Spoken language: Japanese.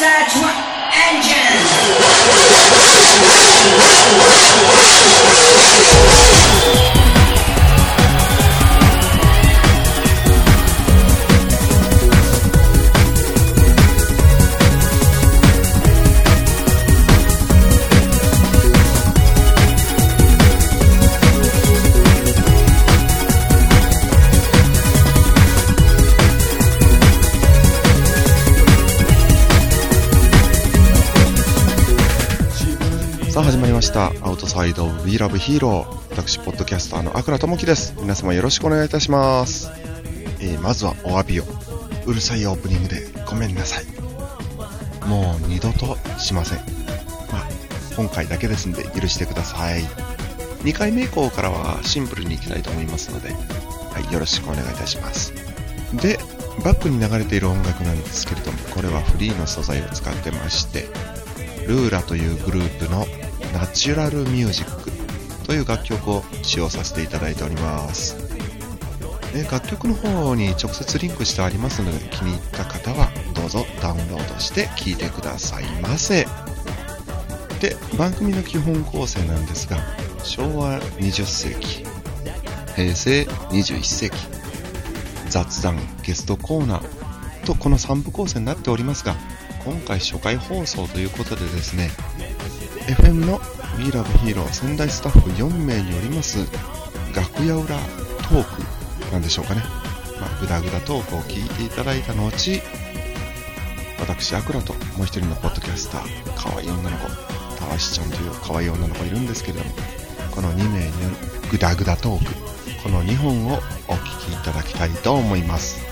Search engine! さあ始まりました。アウトサイド We Love Hero。私、ポッドキャスターのアクラ智樹です。皆様よろしくお願いいたします。えーまずはお詫びを。うるさいオープニングでごめんなさい。もう二度としません。まあ、今回だけですんで許してください。2回目以降からはシンプルにいきたいと思いますので、はい、よろしくお願いいたします。で、バックに流れている音楽なんですけれども、これはフリーの素材を使ってまして、ルーラというグループのナチュラルミュージックという楽曲を使用させていただいております。で楽曲の方に直接リンクしてありますので気に入った方はどうぞダウンロードして聴いてくださいませ。で、番組の基本構成なんですが、昭和20世紀、平成21世紀、雑談、ゲストコーナーとこの3部構成になっておりますが、今回初回放送ということでですね、FM の We Love Hero 仙台スタッフ4名によります楽屋裏トークなんでしょうかね。まあ、ぐだぐだトークを聞いていただいた後、私、アクラともう一人のポッドキャスター、可愛いい女の子、たわしちゃんという可愛い女の子いるんですけれども、この2名によるぐだぐだトーク、この2本をお聞きいただきたいと思います。